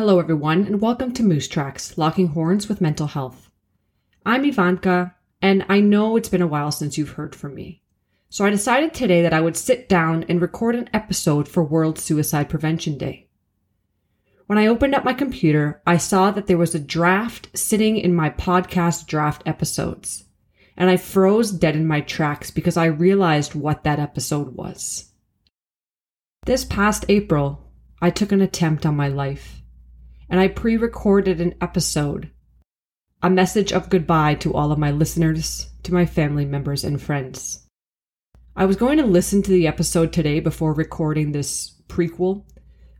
Hello, everyone, and welcome to Moose Tracks Locking Horns with Mental Health. I'm Ivanka, and I know it's been a while since you've heard from me. So I decided today that I would sit down and record an episode for World Suicide Prevention Day. When I opened up my computer, I saw that there was a draft sitting in my podcast draft episodes, and I froze dead in my tracks because I realized what that episode was. This past April, I took an attempt on my life, and I pre recorded an episode, a message of goodbye to all of my listeners, to my family members, and friends. I was going to listen to the episode today before recording this prequel,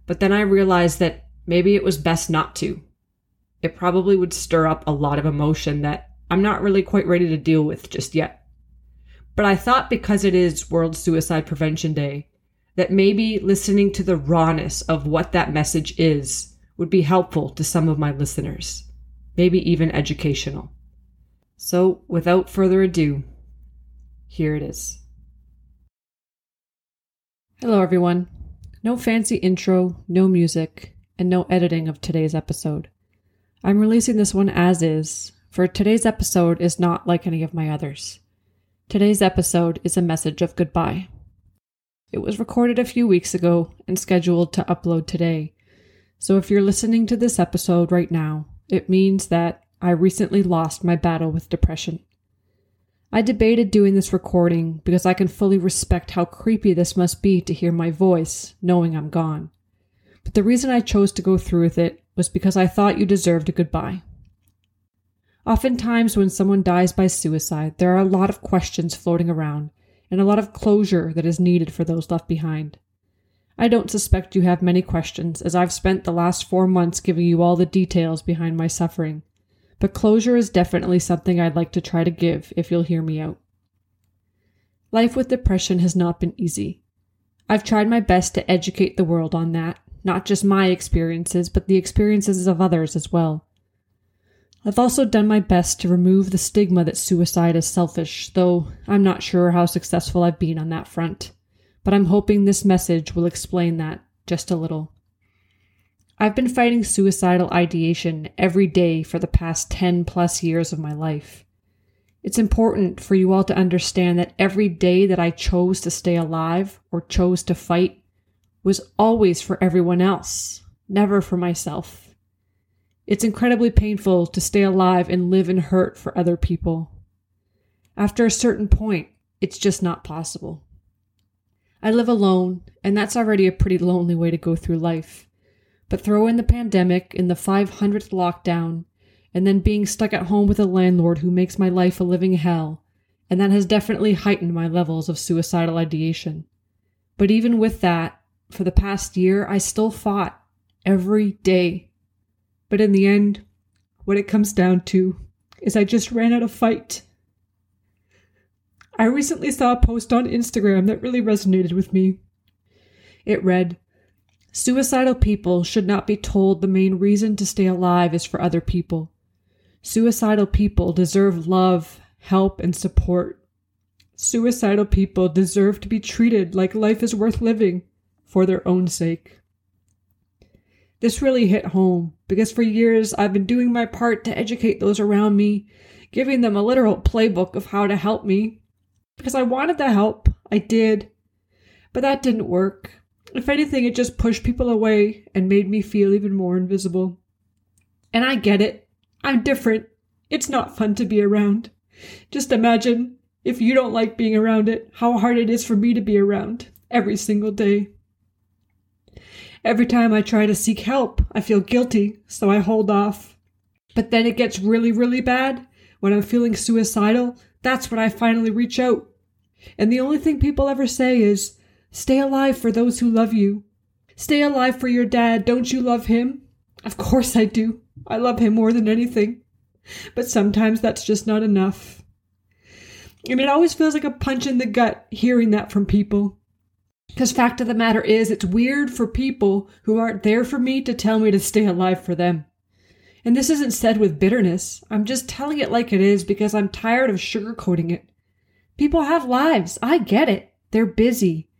but then I realized that maybe it was best not to. It probably would stir up a lot of emotion that I'm not really quite ready to deal with just yet. But I thought because it is World Suicide Prevention Day, that maybe listening to the rawness of what that message is would be helpful to some of my listeners, maybe even educational. So, without further ado, here it is. Hello, everyone. No fancy intro, no music, and no editing of today's episode. I'm releasing this one as is, for today's episode is not like any of my others. Today's episode is a message of goodbye. It was recorded a few weeks ago and scheduled to upload today. So if you're listening to this episode right now, it means that I recently lost my battle with depression. I debated doing this recording because I can fully respect how creepy this must be to hear my voice knowing I'm gone. But the reason I chose to go through with it was because I thought you deserved a goodbye. Oftentimes, when someone dies by suicide, there are a lot of questions floating around and a lot of closure that is needed for those left behind. I don't suspect you have many questions, as I've spent the last four months giving you all the details behind my suffering but closure is definitely something I'd like to try to give if you'll hear me out. Life with depression has not been easy. I've tried my best to educate the world on that, not just my experiences, but the experiences of others as well. I've also done my best to remove the stigma that suicide is selfish, though I'm not sure how successful I've been on that front. But I'm hoping this message will explain that just a little. I've been fighting suicidal ideation every day for the past 10 plus years of my life. It's important for you all to understand that every day that I chose to stay alive or chose to fight was always for everyone else, never for myself. It's incredibly painful to stay alive and live in hurt for other people. After a certain point, it's just not possible. I live alone, and that's already a pretty lonely way to go through life. But throw in the pandemic in the 500th lockdown, and then being stuck at home with a landlord who makes my life a living hell, and that has definitely heightened my levels of suicidal ideation. But even with that, for the past year, I still fought every day. But in the end, what it comes down to is I just ran out of fight. I recently saw a post on Instagram that really resonated with me. It read, Suicidal people should not be told the main reason to stay alive is for other people. Suicidal people deserve love, help, and support. Suicidal people deserve to be treated like life is worth living for their own sake. This really hit home because for years I've been doing my part to educate those around me, giving them a literal playbook of how to help me. Because I wanted the help, I did. But that didn't work. If anything, it just pushed people away and made me feel even more invisible. And I get it. I'm different. It's not fun to be around. Just imagine, if you don't like being around it, how hard it is for me to be around every single day. Every time I try to seek help, I feel guilty, so I hold off. But then it gets really, really bad. When I'm feeling suicidal, that's when I finally reach out. And the only thing people ever say is, Stay alive for those who love you. Stay alive for your dad. Don't you love him? Of course I do. I love him more than anything. But sometimes that's just not enough. And it always feels like a punch in the gut hearing that from people. Because fact of the matter is, it's weird for people who aren't there for me to tell me to stay alive for them. And this isn't said with bitterness. I'm just telling it like it is because I'm tired of sugarcoating it. People have lives. I get it. They're busy.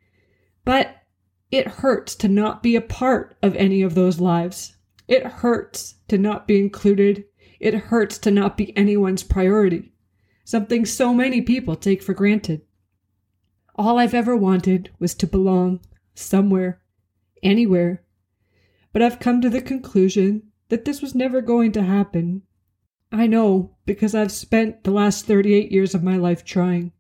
But it hurts to not be a part of any of those lives. It hurts to not be included. It hurts to not be anyone's priority, something so many people take for granted. All I've ever wanted was to belong somewhere, anywhere. But I've come to the conclusion that this was never going to happen. I know because I've spent the last 38 years of my life trying.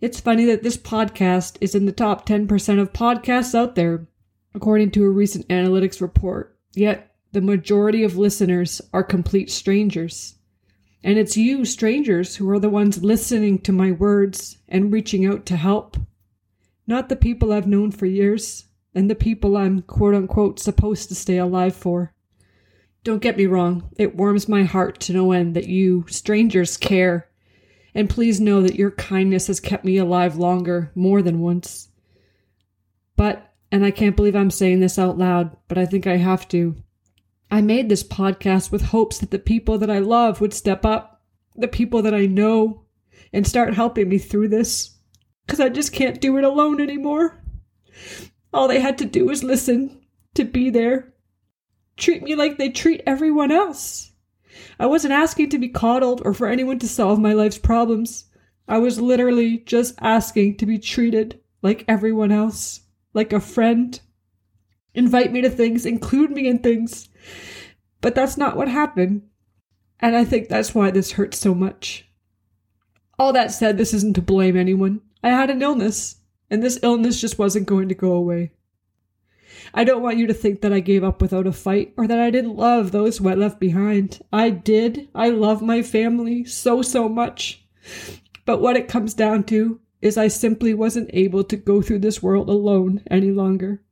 It's funny that this podcast is in the top 10% of podcasts out there, according to a recent analytics report, yet the majority of listeners are complete strangers. And it's you, strangers, who are the ones listening to my words and reaching out to help. Not the people I've known for years, and the people I'm quote unquote supposed to stay alive for. Don't get me wrong, it warms my heart to no end that you, strangers, care and please know that your kindness has kept me alive longer, more than once. But, and I can't believe I'm saying this out loud, but I think I have to. I made this podcast with hopes that the people that I love would step up, the people that I know, and start helping me through this. Because I just can't do it alone anymore. All they had to do was listen, to be there, treat me like they treat everyone else. I wasn't asking to be coddled or for anyone to solve my life's problems. I was literally just asking to be treated like everyone else, like a friend. Invite me to things, include me in things. But that's not what happened. And I think that's why this hurts so much. All that said, this isn't to blame anyone. I had an illness, and this illness just wasn't going to go away. I don't want you to think that I gave up without a fight or that I didn't love those who I left behind. I did. I love my family so, so much. But what it comes down to is I simply wasn't able to go through this world alone any longer.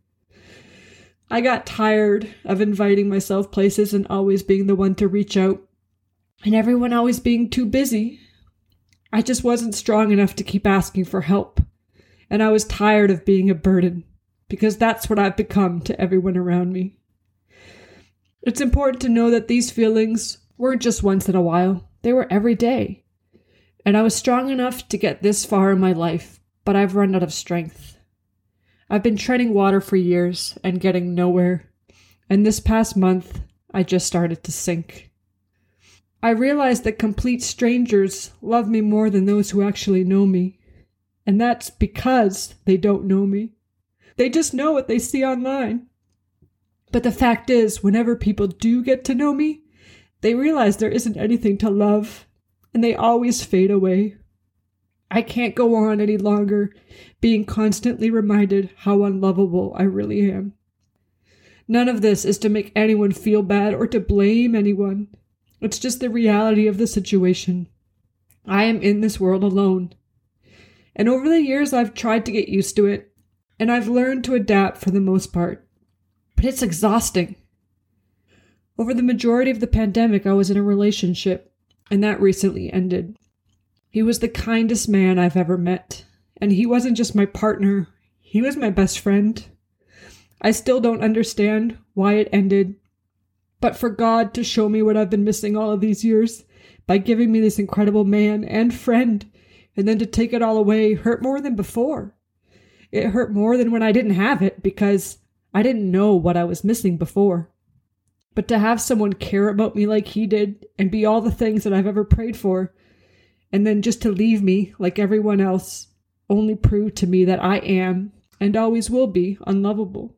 I got tired of inviting myself places and always being the one to reach out, and everyone always being too busy. I just wasn't strong enough to keep asking for help, and I was tired of being a burden because that's what I've become to everyone around me. It's important to know that these feelings weren't just once in a while, they were every day. And I was strong enough to get this far in my life, but I've run out of strength. I've been treading water for years and getting nowhere, and this past month I just started to sink. I realized that complete strangers love me more than those who actually know me, and that's because they don't know me. They just know what they see online. But the fact is, whenever people do get to know me, they realize there isn't anything to love, and they always fade away. I can't go on any longer being constantly reminded how unlovable I really am. None of this is to make anyone feel bad or to blame anyone. It's just the reality of the situation. I am in this world alone. And over the years, I've tried to get used to it, and I've learned to adapt for the most part. But it's exhausting. Over the majority of the pandemic, I was in a relationship, and that recently ended. He was the kindest man I've ever met, and he wasn't just my partner, he was my best friend. I still don't understand why it ended, but for God to show me what I've been missing all of these years by giving me this incredible man and friend, and then to take it all away hurt more than before. It hurt more than when I didn't have it because I didn't know what I was missing before. But to have someone care about me like he did and be all the things that I've ever prayed for, and then just to leave me like everyone else, only proved to me that I am and always will be unlovable.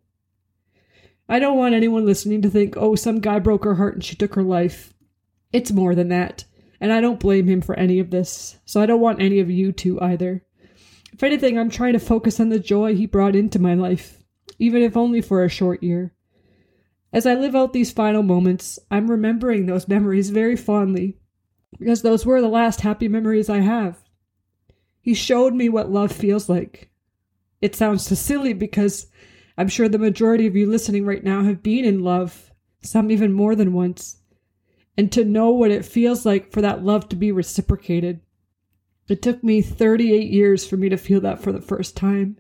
I don't want anyone listening to think, oh, some guy broke her heart and she took her life. It's more than that, and I don't blame him for any of this, so I don't want any of you to either. If anything, I'm trying to focus on the joy he brought into my life, even if only for a short year. As I live out these final moments, I'm remembering those memories very fondly, because those were the last happy memories I have. He showed me what love feels like. It sounds so silly because I'm sure the majority of you listening right now have been in love, some even more than once. And to know what it feels like for that love to be reciprocated. It took me 38 years for me to feel that for the first time,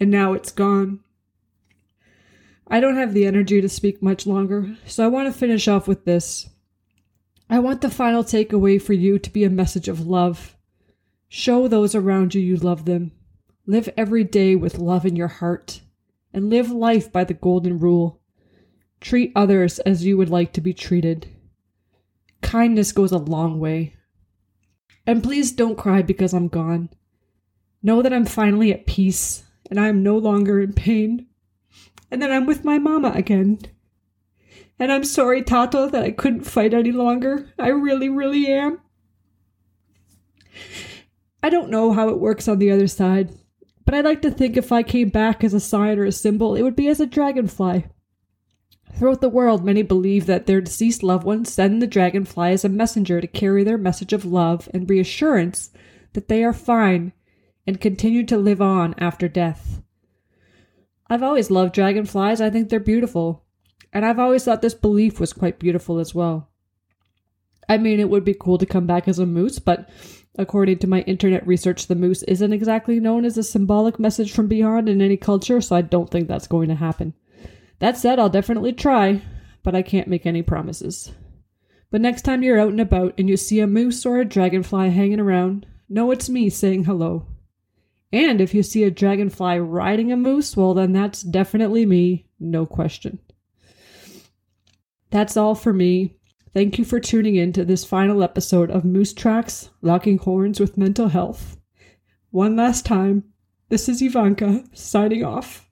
and now it's gone. I don't have the energy to speak much longer, so I want to finish off with this. I want the final takeaway for you to be a message of love. Show those around you you love them. Live every day with love in your heart, and live life by the golden rule. Treat others as you would like to be treated. Kindness goes a long way. And please don't cry because I'm gone. Know that I'm finally at peace and I am no longer in pain. And that I'm with my mama again. And I'm sorry, Tato, that I couldn't fight any longer. I really, really am. I don't know how it works on the other side, but I'd like to think if I came back as a sign or a symbol, it would be as a dragonfly. Throughout the world, many believe that their deceased loved ones send the dragonfly as a messenger to carry their message of love and reassurance that they are fine and continue to live on after death. I've always loved dragonflies, I think they're beautiful, and I've always thought this belief was quite beautiful as well. I mean, it would be cool to come back as a moose, but according to my internet research, the moose isn't exactly known as a symbolic message from beyond in any culture, so I don't think that's going to happen. That said, I'll definitely try, but I can't make any promises. But next time you're out and about and you see a moose or a dragonfly hanging around, know it's me saying hello. And if you see a dragonfly riding a moose, well, then that's definitely me, no question. That's all for me. Thank you for tuning in to this final episode of Moose Tracks Locking Horns with Mental Health. One last time, this is Ivanka signing off.